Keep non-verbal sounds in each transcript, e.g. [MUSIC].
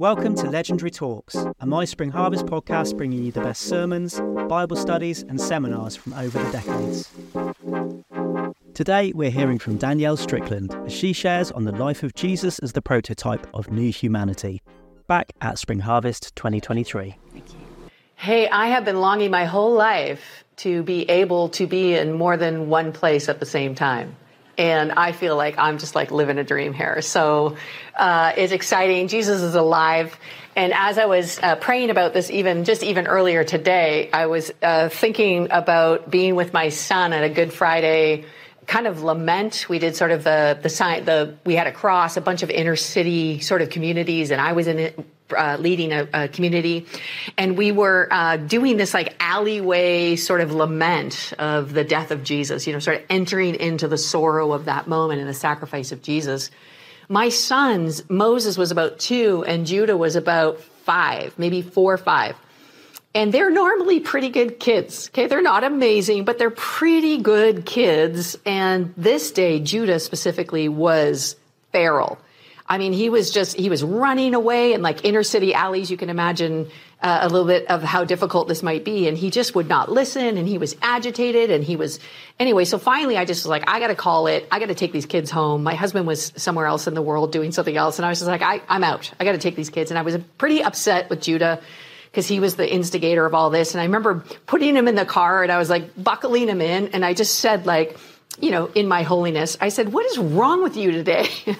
Welcome to Legendary Talks, a My Spring Harvest podcast bringing you the best sermons, Bible studies, and seminars from over the decades. Today, we're hearing from Danielle Strickland as she shares on the life of Jesus as the prototype of new humanity. Back at Spring Harvest 2023. Hey, I have been longing my whole life to be able to be in more than one place at the same time and I feel like I'm just like living a dream here. So uh, it's exciting. Jesus is alive. And as I was uh, praying about this, even just even earlier today, I was uh, thinking about being with my son at a Good Friday kind of lament. We did sort of the the sign. The we had a cross, a bunch of inner city sort of communities, and I was in it uh, leading a, a, community, and we were uh, doing this like alleyway sort of lament of the death of Jesus. You know, sort of entering into the sorrow of that moment and the sacrifice of Jesus. My sons, Moses was about two, and Judah was about five, maybe four or five. And they're normally pretty good kids. Okay. They're not amazing, but they're pretty good kids. And this day, Judah specifically was feral. I mean, he was just, he was running away in like inner city alleys. You can imagine uh, a little bit of how difficult this might be. And he just would not listen and he was agitated and he was, anyway. So finally, I just was like, I got to call it. I got to take these kids home. My husband was somewhere else in the world doing something else. And I was just like, I, I'm out. I got to take these kids. And I was pretty upset with Judah because he was the instigator of all this. And I remember putting him in the car and I was like buckling him in. And I just said, like, you know, in my holiness, I said, What is wrong with you today? [LAUGHS]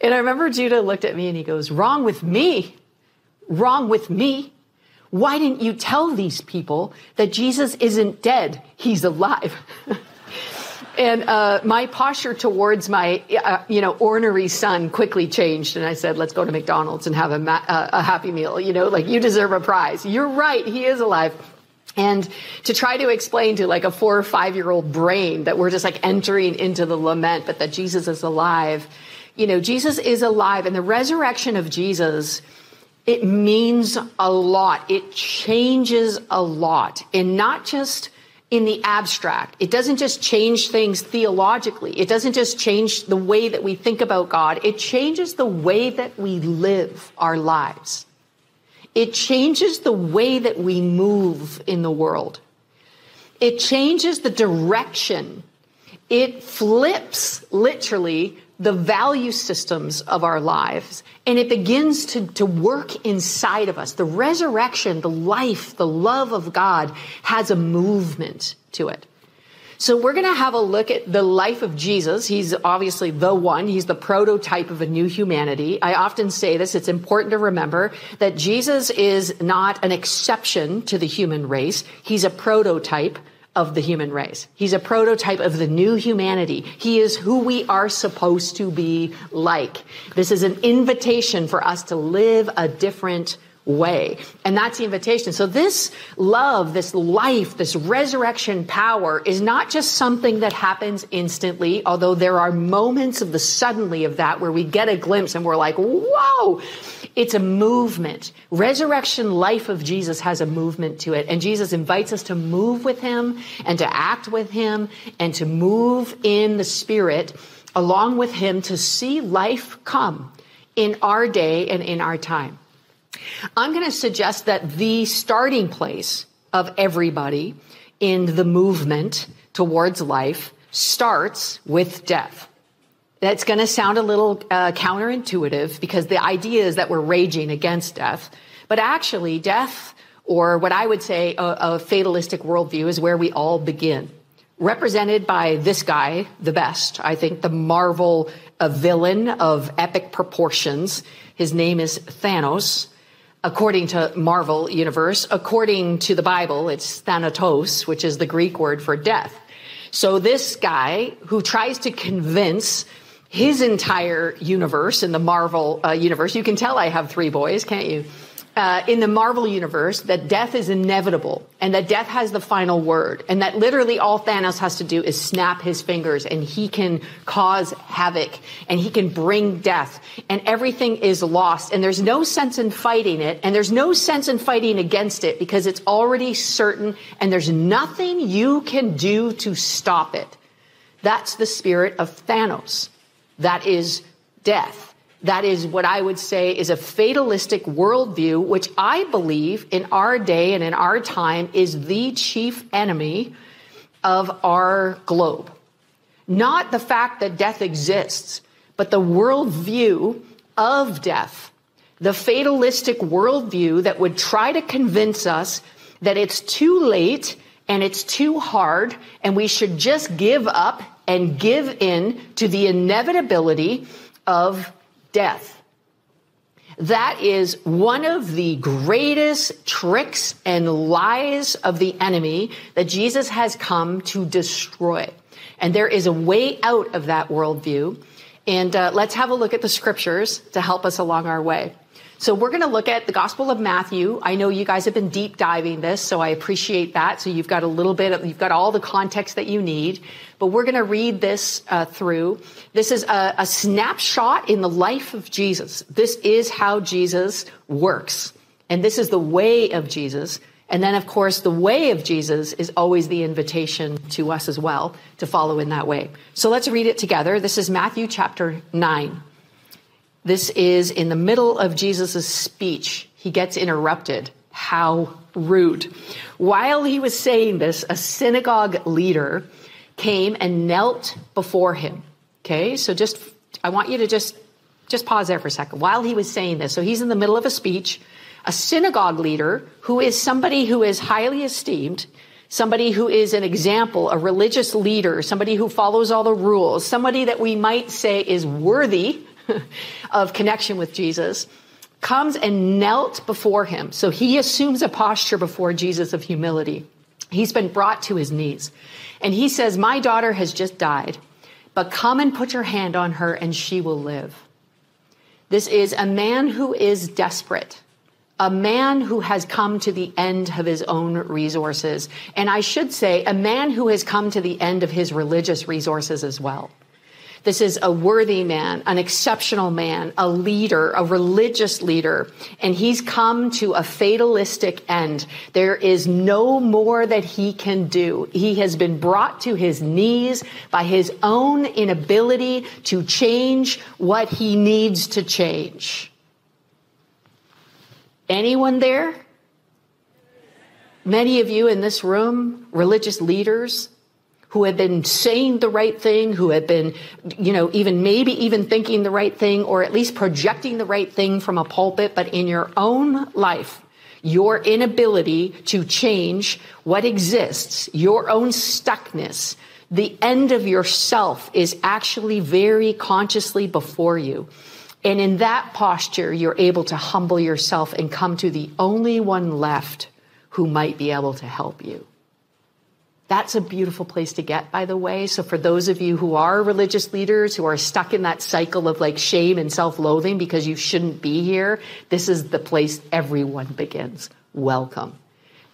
And I remember Judah looked at me and he goes, Wrong with me? Wrong with me? Why didn't you tell these people that Jesus isn't dead? He's alive. [LAUGHS] and uh, my posture towards my, uh, you know, ornery son quickly changed. And I said, let's go to McDonald's and have a, ma- uh, a happy meal. You know, like you deserve a prize. You're right. He is alive. And to try to explain to like a four or five year old brain that we're just like entering into the lament, but that Jesus is alive you know, Jesus is alive and the resurrection of Jesus, it means a lot. It changes a lot and not just in the abstract. It doesn't just change things theologically. It doesn't just change the way that we think about God. It changes the way that we live our lives. It changes the way that we move in the world. It changes the direction. It flips literally the value systems of our lives and it begins to, to work inside of us. The resurrection, the life, the love of God has a movement to it. So we're going to have a look at the life of Jesus. He's obviously the one. He's the prototype of a new humanity. I often say this. It's important to remember that Jesus is not an exception to the human race. He's a prototype of the human race. He's a prototype of the new humanity. He is who we are supposed to be like. This is an invitation for us to live a different way. And that's the invitation. So this love, this life, this resurrection power is not just something that happens instantly, although there are moments of the suddenly of that where we get a glimpse and we're like, whoa, it's a movement. Resurrection life of Jesus has a movement to it. And Jesus invites us to move with him and to act with him and to move in the spirit along with him to see life come in our day and in our time. I'm going to suggest that the starting place of everybody in the movement towards life starts with death. That's going to sound a little uh, counterintuitive because the idea is that we're raging against death. But actually, death, or what I would say a, a fatalistic worldview, is where we all begin. Represented by this guy, the best, I think, the Marvel a villain of epic proportions. His name is Thanos according to Marvel Universe. According to the Bible, it's Thanatos, which is the Greek word for death. So this guy who tries to convince his entire universe in the Marvel uh, universe, you can tell I have three boys, can't you? uh, in the Marvel universe that death is inevitable and that death has the final word and that literally all Thanos has to do is snap his fingers and he can cause havoc and he can bring death and everything is lost and there's no sense in fighting it and there's no sense in fighting against it because it's already certain and there's nothing you can do to stop it. That's the spirit of Thanos. That is death. That is what I would say is a fatalistic worldview, which I believe in our day and in our time is the chief enemy of our globe. Not the fact that death exists, but the worldview of death. The fatalistic worldview that would try to convince us that it's too late and it's too hard and we should just give up and give in to the inevitability of death. That is one of the greatest tricks and lies of the enemy that Jesus has come to destroy. And there is a way out of that worldview. And uh, let's have a look at the scriptures to help us along our way. So we're going to look at the Gospel of Matthew. I know you guys have been deep diving this, so I appreciate that. So you've got a little bit of, you've got all the context that you need. But we're going to read this uh, through. This is a, a snapshot in the life of Jesus. This is how Jesus works. And this is the way of Jesus. And then, of course, the way of Jesus is always the invitation to us as well to follow in that way. So let's read it together. This is Matthew chapter 9. This is in the middle of Jesus' speech. He gets interrupted. How rude. While he was saying this, a synagogue leader came and knelt before him. Okay, so just, I want you to just, just pause there for a second. While he was saying this, so he's in the middle of a speech, a synagogue leader who is somebody who is highly esteemed, somebody who is an example, a religious leader, somebody who follows all the rules, somebody that we might say is worthy of connection with Jesus, comes and knelt before him. So he assumes a posture before Jesus of humility. He's been brought to his knees. And he says, My daughter has just died, but come and put your hand on her and she will live. This is a man who is desperate, a man who has come to the end of his own resources. And I should say, a man who has come to the end of his religious resources as well. This is a worthy man, an exceptional man, a leader, a religious leader, and he's come to a fatalistic end. There is no more that he can do. He has been brought to his knees by his own inability to change what he needs to change. Anyone there? Many of you in this room, religious leaders, who had been saying the right thing, who had been, you know, even maybe even thinking the right thing, or at least projecting the right thing from a pulpit, but in your own life, your inability to change what exists, your own stuckness, the end of yourself is actually very consciously before you. And in that posture, you're able to humble yourself and come to the only one left who might be able to help you. That's a beautiful place to get, by the way. So for those of you who are religious leaders who are stuck in that cycle of like shame and self-loathing because you shouldn't be here, this is the place everyone begins. Welcome.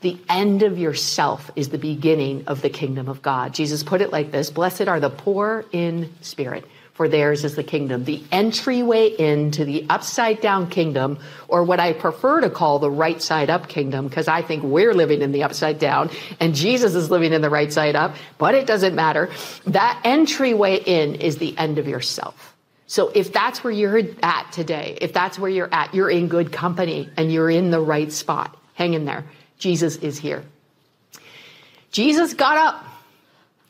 The end of yourself is the beginning of the kingdom of God. Jesus put it like this, blessed are the poor in spirit for theirs is the kingdom. The entryway into the upside down kingdom, or what I prefer to call the right side up kingdom, because I think we're living in the upside down and Jesus is living in the right side up, but it doesn't matter. That entryway in is the end of yourself. So if that's where you're at today, if that's where you're at, you're in good company and you're in the right spot. Hang in there. Jesus is here. Jesus got up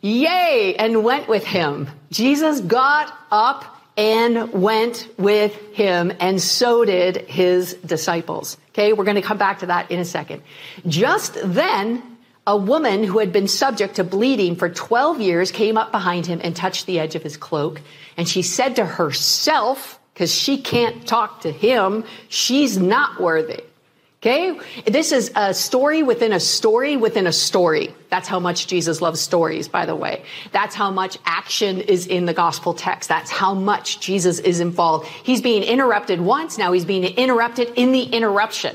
Yay! And went with him. Jesus got up and went with him, and so did his disciples. Okay, we're going to come back to that in a second. Just then, a woman who had been subject to bleeding for 12 years came up behind him and touched the edge of his cloak. And she said to herself, because she can't talk to him, she's not worthy. Okay? This is a story within a story within a story. That's how much Jesus loves stories, by the way. That's how much action is in the gospel text. That's how much Jesus is involved. He's being interrupted once, now he's being interrupted in the interruption.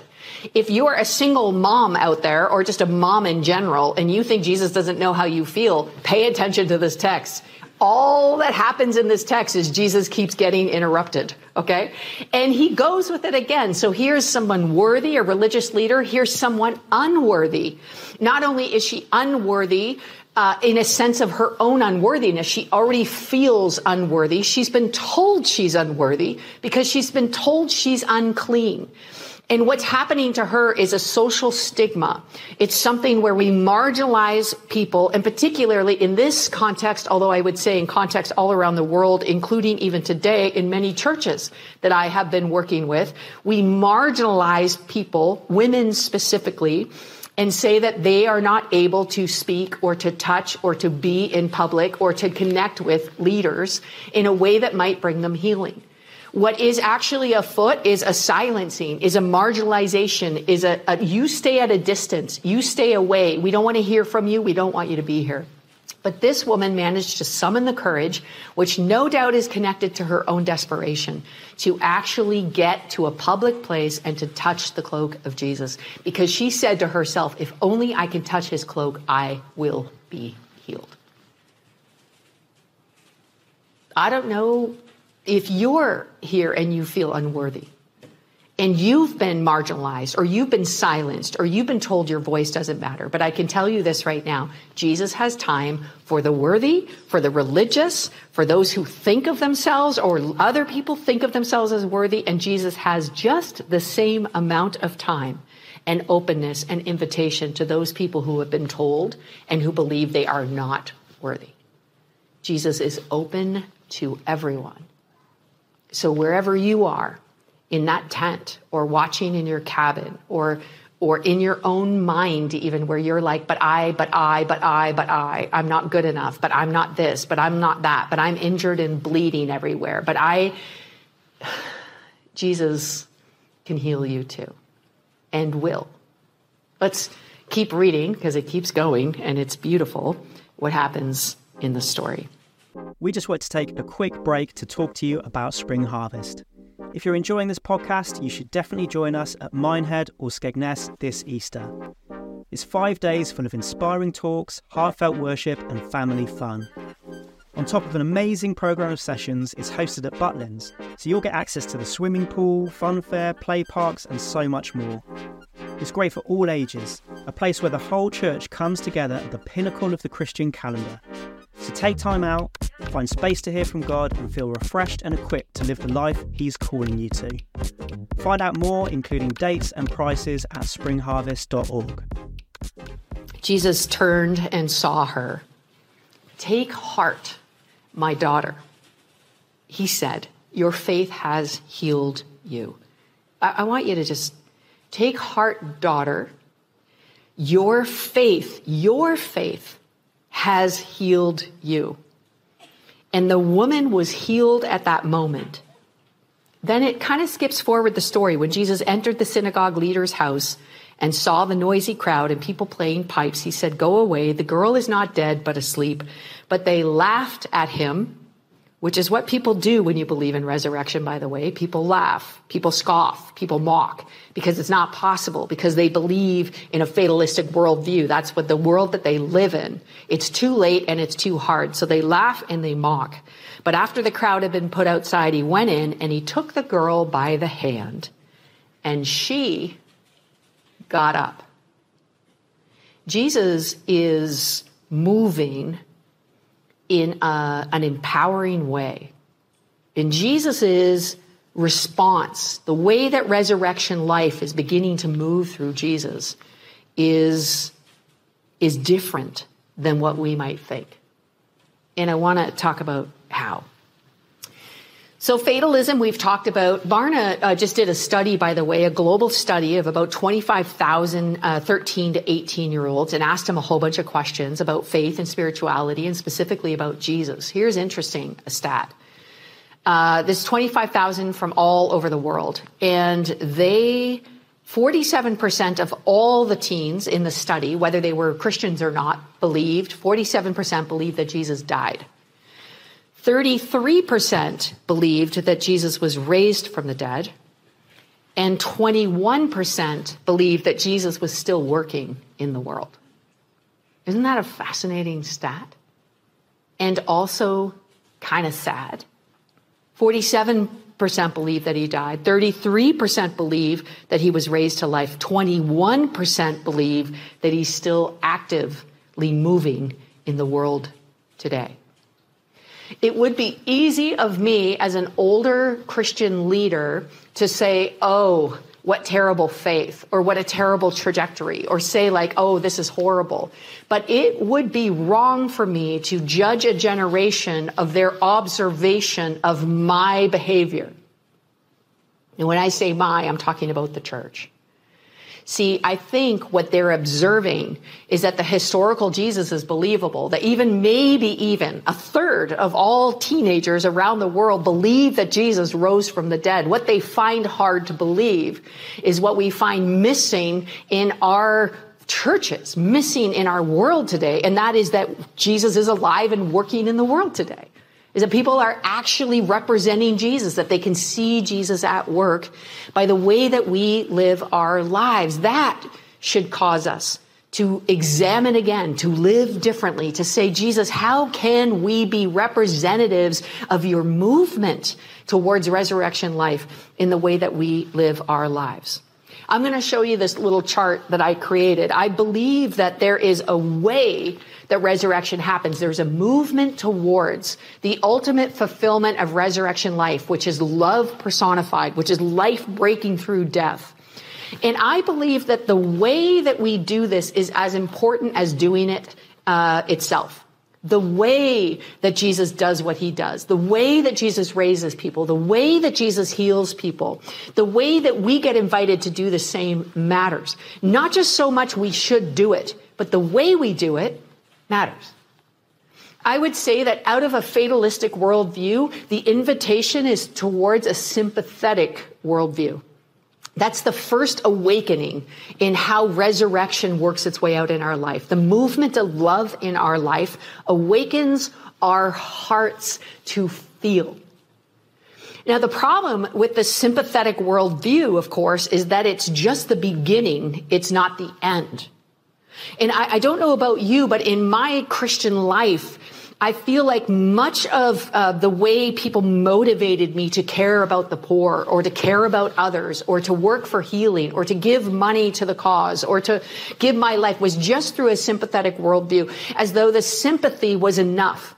If you're a single mom out there, or just a mom in general, and you think Jesus doesn't know how you feel, pay attention to this text. All that happens in this text is Jesus keeps getting interrupted, okay? And he goes with it again. So here's someone worthy, a religious leader. Here's someone unworthy. Not only is she unworthy, uh, in a sense of her own unworthiness. She already feels unworthy. She's been told she's unworthy because she's been told she's unclean. And what's happening to her is a social stigma. It's something where we marginalize people, and particularly in this context, although I would say in context all around the world, including even today in many churches that I have been working with, we marginalize people, women specifically, and say that they are not able to speak or to touch or to be in public or to connect with leaders in a way that might bring them healing. What is actually afoot is a silencing, is a marginalization, is a, a, you stay at a distance, you stay away. We don't want to hear from you. We don't want you to be here. But this woman managed to summon the courage, which no doubt is connected to her own desperation, to actually get to a public place and to touch the cloak of Jesus. Because she said to herself, if only I can touch his cloak, I will be healed. I don't know if you're here and you feel unworthy and you've been marginalized or you've been silenced or you've been told your voice doesn't matter. But I can tell you this right now. Jesus has time for the worthy, for the religious, for those who think of themselves or other people think of themselves as worthy. And Jesus has just the same amount of time and openness and invitation to those people who have been told and who believe they are not worthy. Jesus is open to everyone. So wherever you are in that tent or watching in your cabin or or in your own mind even where you're like but i but i but i but i i'm not good enough but i'm not this but i'm not that but i'm injured and bleeding everywhere but i [SIGHS] jesus can heal you too and will. Let's keep reading because it keeps going and it's beautiful what happens in the story we just want to take a quick break to talk to you about Spring Harvest. If you're enjoying this podcast, you should definitely join us at Minehead or Skegness this Easter. It's five days full of inspiring talks, heartfelt worship, and family fun. On top of an amazing programme of sessions, it's hosted at Butlins, so you'll get access to the swimming pool, fun fair, play parks, and so much more. It's great for all ages, a place where the whole church comes together at the pinnacle of the Christian calendar. So take time out, find space to hear from God, and feel refreshed and equipped to live the life He's calling you to. Find out more, including dates and prices, at springharvest.org. Jesus turned and saw her. Take heart, my daughter. He said, Your faith has healed you. I, I want you to just take heart, daughter. Your faith, your faith has healed you. And the woman was healed at that moment. Then it kind of skips forward the story when Jesus entered the synagogue leader's house and saw the noisy crowd and people playing pipes. He said, Go away. The girl is not dead, but asleep. But they laughed at him which is what people do when you believe in resurrection, by the way. People laugh, people scoff, people mock because it's not possible, because they believe in a fatalistic worldview. That's what the world that they live in. It's too late and it's too hard. So they laugh and they mock. But after the crowd had been put outside, he went in and he took the girl by the hand and she got up. Jesus is moving in a, an empowering way. In Jesus' response, the way that resurrection life is beginning to move through Jesus is, is different than what we might think. And I want to talk about how. So fatalism, we've talked about. Barna uh, just did a study, by the way, a global study of about 25,000 uh, 13 to 18 year olds and asked them a whole bunch of questions about faith and spirituality and specifically about Jesus. Here's interesting, a stat. Uh, this 25,000 from all over the world. And they, 47% of all the teens in the study, whether they were Christians or not, believed, 47% believed that Jesus died. 33% believed that Jesus was raised from the dead, and 21% believed that Jesus was still working in the world. Isn't that a fascinating stat? and also kind of sad. 47% believe that he died. 33% believe that he was raised to life. 21% believe that he's still actively moving in the world today. It would be easy of me as an older Christian leader to say, oh, what terrible faith or what a terrible trajectory or say like, oh, this is horrible. But it would be wrong for me to judge a generation of their observation of my behavior. And when I say my, I'm talking about the church. See, I think what they're observing is that the historical Jesus is believable, that even maybe even a third of all teenagers around the world believe that Jesus rose from the dead. What they find hard to believe is what we find missing in our churches, missing in our world today, and that is that Jesus is alive and working in the world today is that people are actually representing Jesus, that they can see Jesus at work by the way that we live our lives. That should cause us to examine again, to live differently, to say, Jesus, how can we be representatives of your movement towards resurrection life in the way that we live our lives? I'm going to show you this little chart that I created. I believe that there is a way that resurrection happens. There's a movement towards the ultimate fulfillment of resurrection life, which is love personified, which is life breaking through death. And I believe that the way that we do this is as important as doing it uh, itself. The way that Jesus does what he does, the way that Jesus raises people, the way that Jesus heals people, the way that we get invited to do the same matters. Not just so much we should do it, but the way we do it matters. I would say that out of a fatalistic worldview, the invitation is towards a sympathetic worldview. That's the first awakening in how resurrection works its way out in our life. The movement of love in our life awakens our hearts to feel. Now, the problem with the sympathetic worldview, of course, is that it's just the beginning. It's not the end. And I, I don't know about you, but in my Christian life, I feel like much of uh, the way people motivated me to care about the poor or to care about others or to work for healing or to give money to the cause or to give my life was just through a sympathetic worldview, as though the sympathy was enough.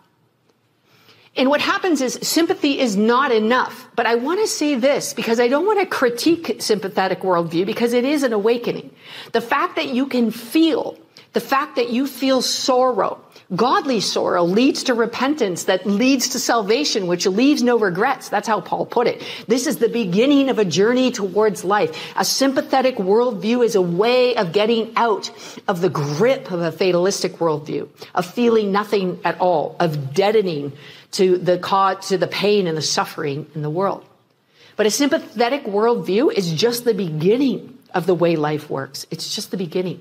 And what happens is sympathy is not enough. But I want to say this because I don't want to critique sympathetic worldview because it is an awakening. The fact that you can feel, the fact that you feel sorrow, godly sorrow leads to repentance that leads to salvation, which leaves no regrets. That's how Paul put it. This is the beginning of a journey towards life. A sympathetic worldview is a way of getting out of the grip of a fatalistic worldview, of feeling nothing at all, of deadening to the cause, to the pain and the suffering in the world. But a sympathetic worldview is just the beginning of the way life works. It's just the beginning.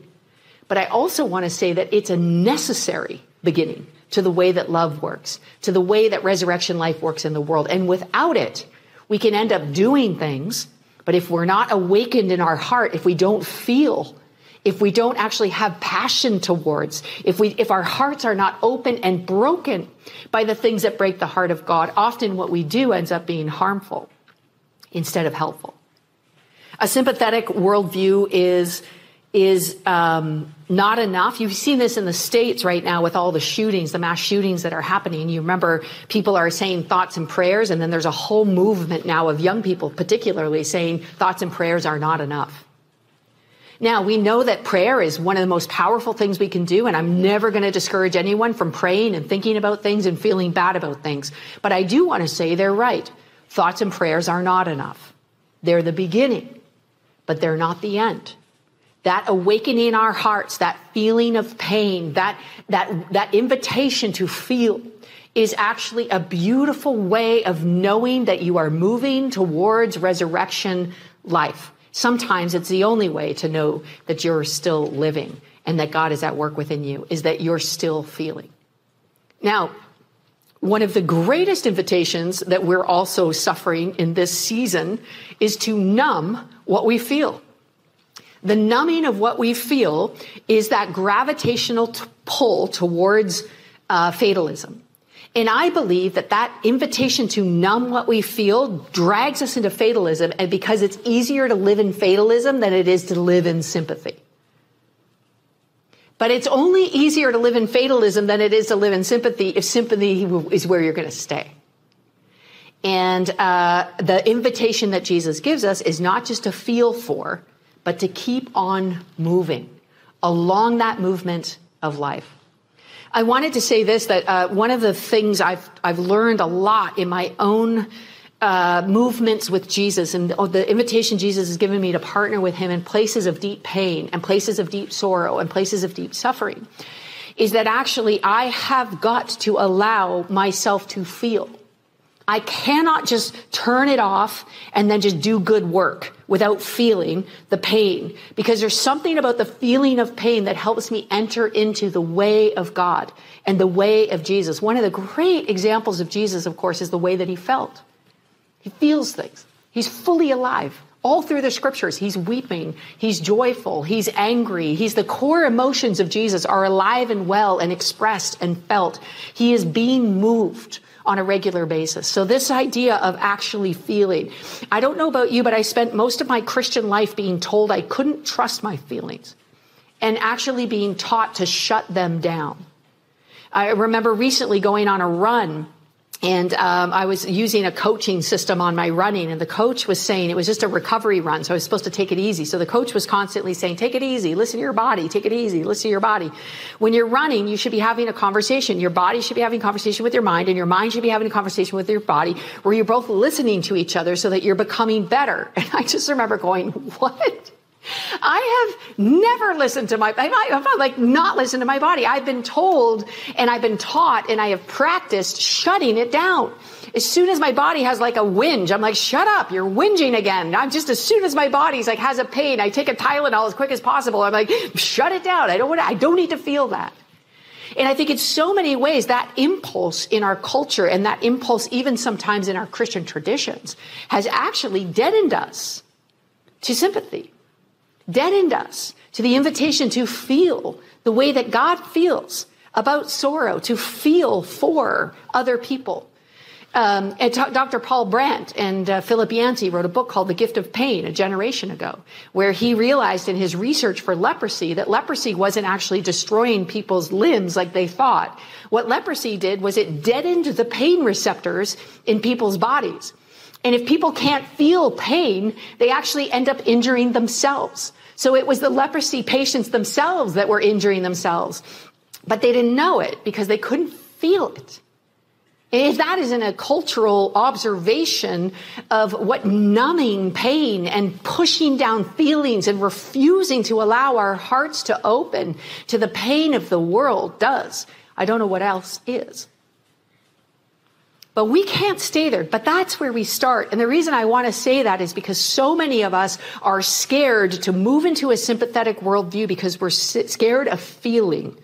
But I also want to say that it's a necessary beginning to the way that love works, to the way that resurrection life works in the world. And without it, we can end up doing things, but if we're not awakened in our heart, if we don't feel if we don't actually have passion towards, if we, if our hearts are not open and broken by the things that break the heart of God, often what we do ends up being harmful instead of helpful. A sympathetic worldview is is um, not enough. You've seen this in the states right now with all the shootings, the mass shootings that are happening. You remember people are saying thoughts and prayers, and then there's a whole movement now of young people, particularly saying thoughts and prayers are not enough. Now, we know that prayer is one of the most powerful things we can do, and I'm never going to discourage anyone from praying and thinking about things and feeling bad about things. But I do want to say they're right. Thoughts and prayers are not enough. They're the beginning, but they're not the end. That awakening in our hearts, that feeling of pain, that, that, that invitation to feel is actually a beautiful way of knowing that you are moving towards resurrection life. Sometimes it's the only way to know that you're still living and that God is at work within you is that you're still feeling. Now, one of the greatest invitations that we're also suffering in this season is to numb what we feel. The numbing of what we feel is that gravitational t- pull towards uh, fatalism. And I believe that that invitation to numb what we feel drags us into fatalism, and because it's easier to live in fatalism than it is to live in sympathy. But it's only easier to live in fatalism than it is to live in sympathy if sympathy is where you're going to stay. And uh, the invitation that Jesus gives us is not just to feel for, but to keep on moving along that movement of life. I wanted to say this that uh, one of the things I've I've learned a lot in my own uh, movements with Jesus and the invitation Jesus has given me to partner with Him in places of deep pain and places of deep sorrow and places of deep suffering is that actually I have got to allow myself to feel. I cannot just turn it off and then just do good work without feeling the pain because there's something about the feeling of pain that helps me enter into the way of God and the way of Jesus. One of the great examples of Jesus, of course, is the way that he felt. He feels things. He's fully alive. All through the scriptures, he's weeping, he's joyful, he's angry. He's the core emotions of Jesus are alive and well and expressed and felt. He is being moved on a regular basis. So this idea of actually feeling, I don't know about you, but I spent most of my Christian life being told I couldn't trust my feelings and actually being taught to shut them down. I remember recently going on a run and um, I was using a coaching system on my running, and the coach was saying it was just a recovery run, so I was supposed to take it easy. So the coach was constantly saying, "Take it easy, listen to your body, take it easy, listen to your body." When you're running, you should be having a conversation. Your body should be having a conversation with your mind, and your mind should be having a conversation with your body, where you're both listening to each other, so that you're becoming better. [LAUGHS] And I just remember going, "What?" I have never listened to my, I've like not listened to my body. I've been told and I've been taught and I have practiced shutting it down. As soon as my body has like a whinge, I'm like, shut up, you're whinging again. I'm just, as soon as my body's like has a pain, I take a Tylenol as quick as possible. I'm like, shut it down. I don't want to, I don't need to feel that. And I think in so many ways that impulse in our culture and that impulse even sometimes in our Christian traditions has actually deadened us to sympathy deadened us to the invitation to feel the way that God feels about sorrow, to feel for other people. Um, t- Dr. Paul Brand and uh, Philip Yancey wrote a book called The Gift of Pain a generation ago, where he realized in his research for leprosy that leprosy wasn't actually destroying people's limbs like they thought. What leprosy did was it deadened the pain receptors in people's bodies. And if people can't feel pain, they actually end up injuring themselves. So it was the leprosy patients themselves that were injuring themselves, but they didn't know it because they couldn't feel it. And if that isn't a cultural observation of what numbing pain and pushing down feelings and refusing to allow our hearts to open to the pain of the world does, I don't know what else is. But we can't stay there. But that's where we start. And the reason I want to say that is because so many of us are scared to move into a sympathetic worldview because we're scared of feeling.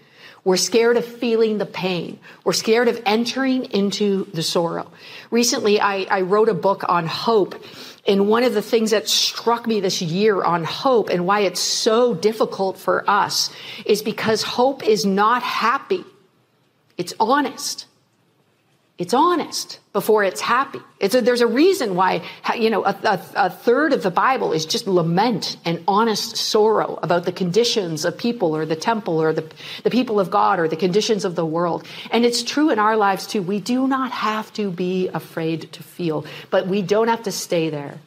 We're scared of feeling the pain. We're scared of entering into the sorrow. Recently, I, I wrote a book on hope. And one of the things that struck me this year on hope and why it's so difficult for us is because hope is not happy. It's honest. It's honest before it's happy. It's a, there's a reason why, you know, a, a, a, third of the Bible is just lament and honest sorrow about the conditions of people or the temple or the, the people of God or the conditions of the world. And it's true in our lives too. We do not have to be afraid to feel, but we don't have to stay there.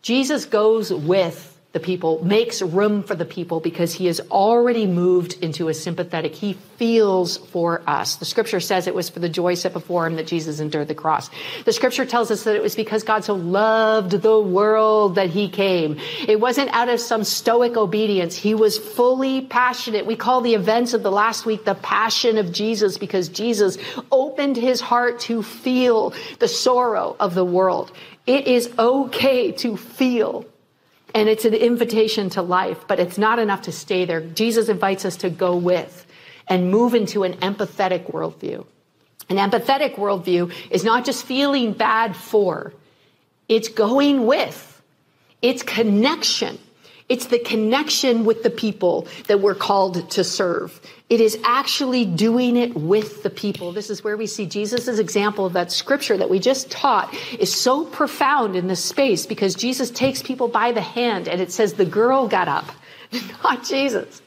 Jesus goes with the people, makes room for the people because he has already moved into a sympathetic. He feels for us. The scripture says it was for the joy set before him that Jesus endured the cross. The scripture tells us that it was because God so loved the world that he came. It wasn't out of some stoic obedience. He was fully passionate. We call the events of the last week the passion of Jesus because Jesus opened his heart to feel the sorrow of the world. It is okay to feel and it's an invitation to life, but it's not enough to stay there. Jesus invites us to go with and move into an empathetic worldview. An empathetic worldview is not just feeling bad for, it's going with, it's connection. It's the connection with the people that we're called to serve. It is actually doing it with the people. This is where we see Jesus' example of that scripture that we just taught is so profound in this space because Jesus takes people by the hand and it says the girl got up, [LAUGHS] not Jesus.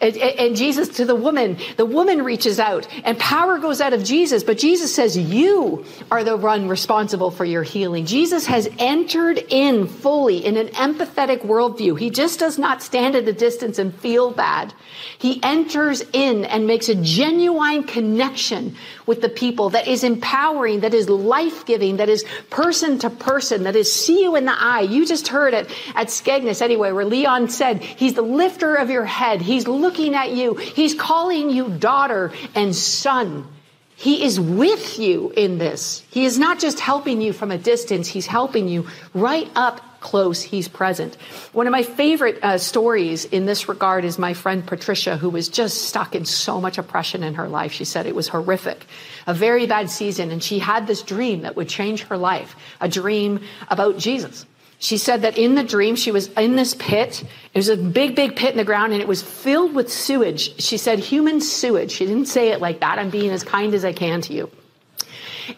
And, and, Jesus to the woman, the woman reaches out and power goes out of Jesus, but Jesus says, You are the one responsible for your healing. Jesus has entered in fully in an empathetic worldview. He just does not stand at a distance and feel bad. He enters in and makes a genuine connection with the people that is empowering, that is life giving, that is person to person, that is see you in the eye. You just heard it at Skegness anyway, where Leon said, He's the lifter of your head. He's looking at you. He's calling you daughter and son. He is with you in this. He is not just helping you from a distance, He's helping you right up close. He's present. One of my favorite uh, stories in this regard is my friend Patricia, who was just stuck in so much oppression in her life. She said it was horrific, a very bad season, and she had this dream that would change her life a dream about Jesus. She said that in the dream, she was in this pit. It was a big, big pit in the ground and it was filled with sewage. She said human sewage. She didn't say it like that. I'm being as kind as I can to you.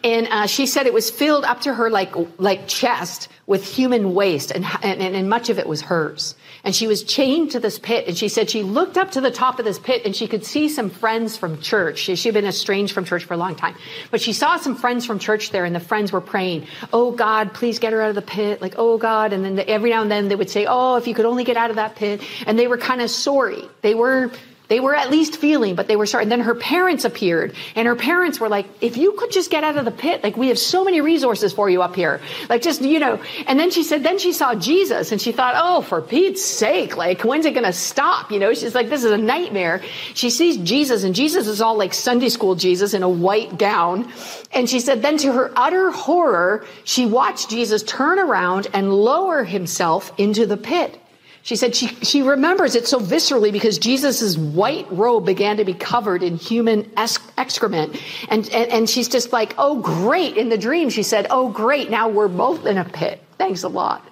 And uh, she said it was filled up to her like, like chest with human waste and, and, and much of it was hers. And she was chained to this pit. And she said she looked up to the top of this pit and she could see some friends from church. She, she'd been estranged from church for a long time. But she saw some friends from church there and the friends were praying, Oh God, please get her out of the pit. Like, Oh God. And then every now and then they would say, Oh, if you could only get out of that pit. And they were kind of sorry. They were they were at least feeling, but they were. And then her parents appeared, and her parents were like, if you could just get out of the pit, like we have so many resources for you up here. Like just, you know. And then she said, then she saw Jesus, and she thought, oh, for Pete's sake, like when's it going to stop? You know, she's like, this is a nightmare. She sees Jesus, and Jesus is all like Sunday school Jesus in a white gown. And she said, then to her utter horror, she watched Jesus turn around and lower himself into the pit. She said she, she remembers it so viscerally because Jesus' white robe began to be covered in human excrement. And, and, and she's just like, oh, great. In the dream, she said, oh, great. Now we're both in a pit. Thanks a lot.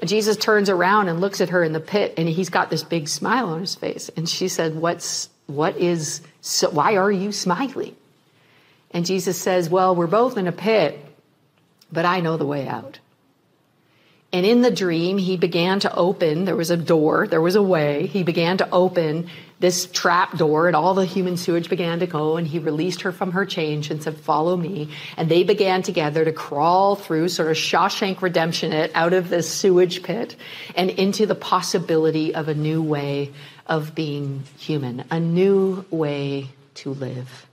And Jesus turns around and looks at her in the pit and he's got this big smile on his face. And she said, what's, what is, so, why are you smiling? And Jesus says, well, we're both in a pit, but I know the way out. And in the dream, he began to open, there was a door, there was a way. He began to open this trap door, and all the human sewage began to go. And he released her from her chains and said, Follow me. And they began together to crawl through, sort of Shawshank Redemption it, out of this sewage pit and into the possibility of a new way of being human, a new way to live.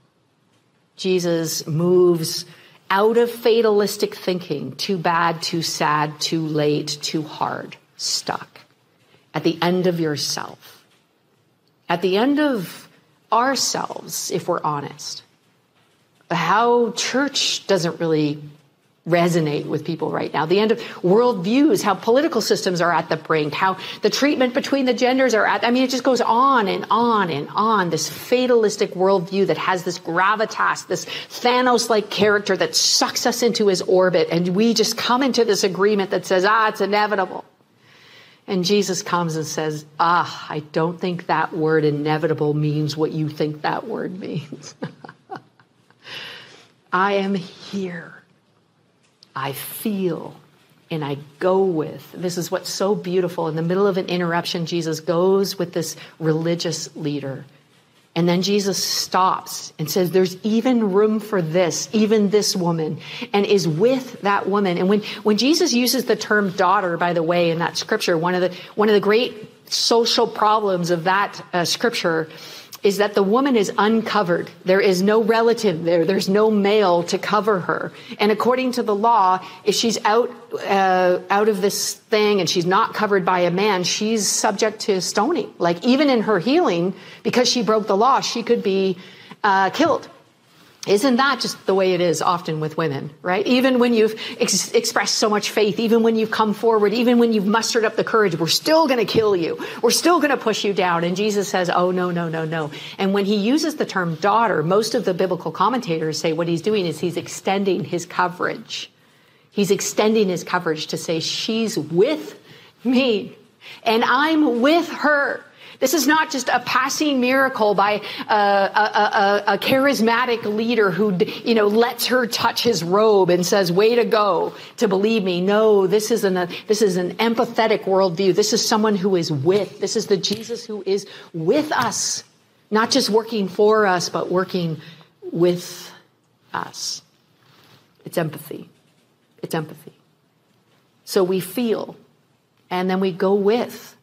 Jesus moves out of fatalistic thinking, too bad, too sad, too late, too hard, stuck at the end of yourself, at the end of ourselves, if we're honest. How church doesn't really resonate with people right now. The end of worldviews, how political systems are at the brink, how the treatment between the genders are at, I mean, it just goes on and on and on. This fatalistic worldview that has this gravitas, this Thanos like character that sucks us into his orbit. And we just come into this agreement that says, ah, it's inevitable. And Jesus comes and says, ah, I don't think that word inevitable means what you think that word means. [LAUGHS] I am here I feel and I go with. This is what's so beautiful. In the middle of an interruption, Jesus goes with this religious leader. And then Jesus stops and says, There's even room for this, even this woman, and is with that woman. And when, when Jesus uses the term daughter, by the way, in that scripture, one of the, one of the great social problems of that uh, scripture is that the woman is uncovered. There is no relative there. There's no male to cover her. And according to the law, if she's out uh, out of this thing and she's not covered by a man, she's subject to stoning. Like even in her healing, because she broke the law, she could be uh, killed. Isn't that just the way it is often with women, right? Even when you've ex- expressed so much faith, even when you've come forward, even when you've mustered up the courage, we're still going to kill you. We're still going to push you down. And Jesus says, oh, no, no, no, no. And when he uses the term daughter, most of the biblical commentators say what he's doing is he's extending his coverage. He's extending his coverage to say, she's with me. and I'm with her. This is not just a passing miracle by a, a, a, a, charismatic leader who, you know, lets her touch his robe and says, way to go to believe me. No, this is an, this is an empathetic worldview. This is someone who is with. This is the Jesus who is with us, not just working for us, but working with us. It's empathy. It's empathy. So we feel and then we go with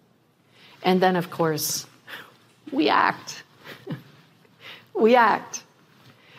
and then, of course, we act. we act.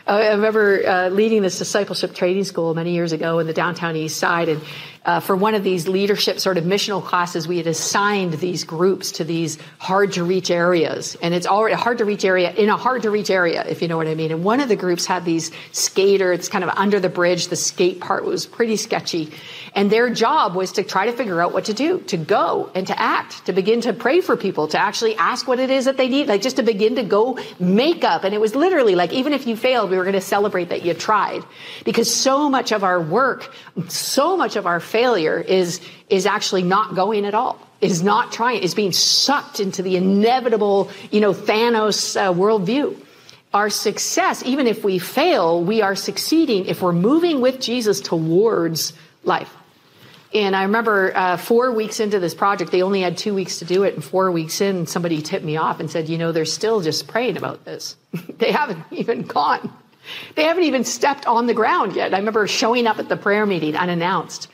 I remember uh, leading this discipleship training school many years ago in the downtown east side. And uh, for one of these leadership sort of missional classes, we had assigned these groups to these hard to reach areas. And it's already a hard to reach area in a hard to reach area, if you know what I mean. And one of the groups had these skater, it's kind of under the bridge. The skate part was pretty sketchy. And their job was to try to figure out what to do, to go and to act, to begin to pray for people, to actually ask what it is that they need, like just to begin to go make up. And it was literally like, even if you failed, we were going to celebrate that you tried. Because so much of our work, so much of our failure is, is actually not going at all is not trying, is being sucked into the inevitable, you know, Thanos uh, worldview. Our success, even if we fail, we are succeeding if we're moving with Jesus towards life. And I remember uh, four weeks into this project, they only had two weeks to do it. And four weeks in, somebody tipped me off and said, You know, they're still just praying about this. [LAUGHS] they haven't even gone. They haven't even stepped on the ground yet. I remember showing up at the prayer meeting unannounced.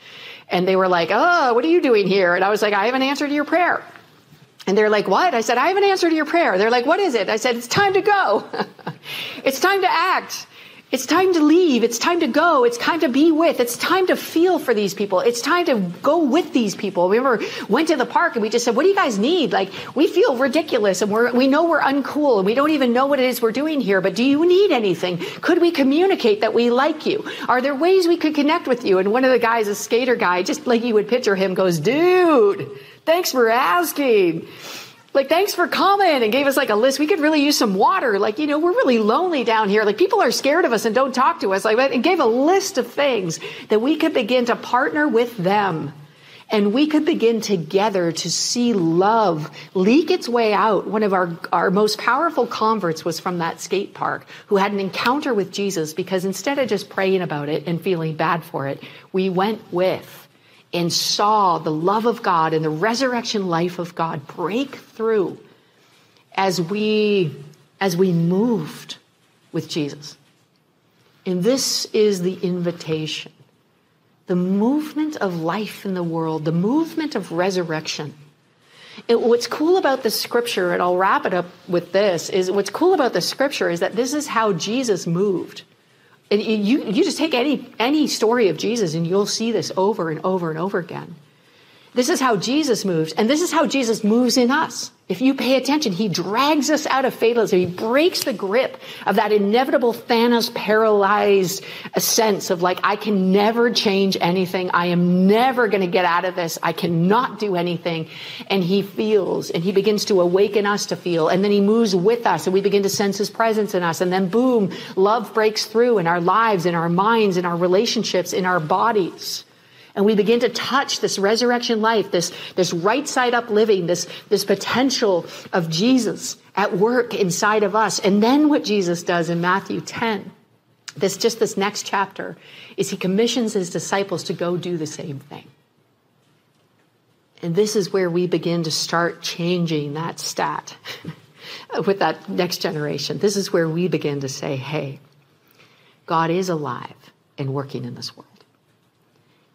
And they were like, Oh, what are you doing here? And I was like, I have an answer to your prayer. And they're like, What? I said, I have an answer to your prayer. They're like, What is it? I said, It's time to go. [LAUGHS] it's time to act. It's time to leave. It's time to go. It's time to be with. It's time to feel for these people. It's time to go with these people. We remember went to the park and we just said, "What do you guys need?" Like we feel ridiculous and we're we know we're uncool and we don't even know what it is we're doing here. But do you need anything? Could we communicate that we like you? Are there ways we could connect with you? And one of the guys, a skater guy, just like you would picture him, goes, "Dude, thanks for asking." Like thanks for coming and gave us like a list. We could really use some water. Like you know we're really lonely down here. Like people are scared of us and don't talk to us. Like and gave a list of things that we could begin to partner with them. And we could begin together to see love leak its way out. One of our, our most powerful converts was from that skate park who had an encounter with Jesus because instead of just praying about it and feeling bad for it, we went with and saw the love of God and the resurrection life of God break through as we as we moved with Jesus. And this is the invitation. The movement of life in the world, the movement of resurrection. It, what's cool about the scripture, and I'll wrap it up with this, is what's cool about the scripture is that this is how Jesus moved. And you, you just take any, any story of Jesus and you'll see this over and over and over again. This is how Jesus moves, and this is how Jesus moves in us. If you pay attention, he drags us out of fatalism. He breaks the grip of that inevitable Thanos paralyzed sense of like, I can never change anything. I am never going to get out of this. I cannot do anything. And he feels and he begins to awaken us to feel. And then he moves with us and we begin to sense his presence in us. And then boom, love breaks through in our lives, in our minds, in our relationships, in our bodies and we begin to touch this resurrection life, this, this right side up living, this, this potential of Jesus at work inside of us. And then what Jesus does in Matthew 10, this just this next chapter, is he commissions his disciples to go do the same thing. And this is where we begin to start changing that stat [LAUGHS] with that next generation. This is where we begin to say, hey, God is alive and working in this world.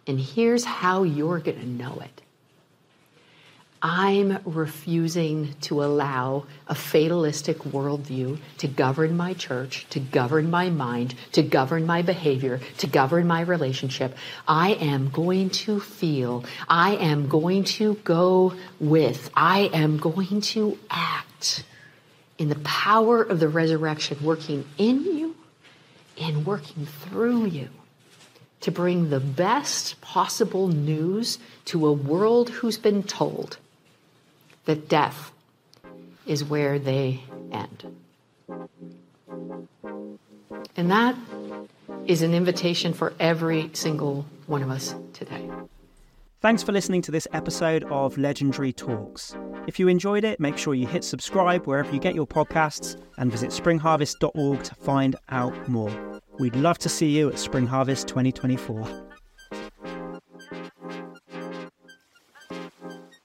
And here's how you're going to know it. I'm refusing to allow a fatalistic worldview to govern my church, to govern my mind, to govern my behavior, to govern my relationship. I am going to feel, I am going to go with, I am going to act in the power of the resurrection working in you and working through you to bring the best possible news to a world who's been told that death is where they end. And that is an invitation for every single one of us today. Thanks for listening to this episode of Legendary Talks. If you enjoyed it, make sure you hit subscribe wherever you get your podcasts and visit springharvest.org to find out more. We'd love to see you at Spring Harvest 2024.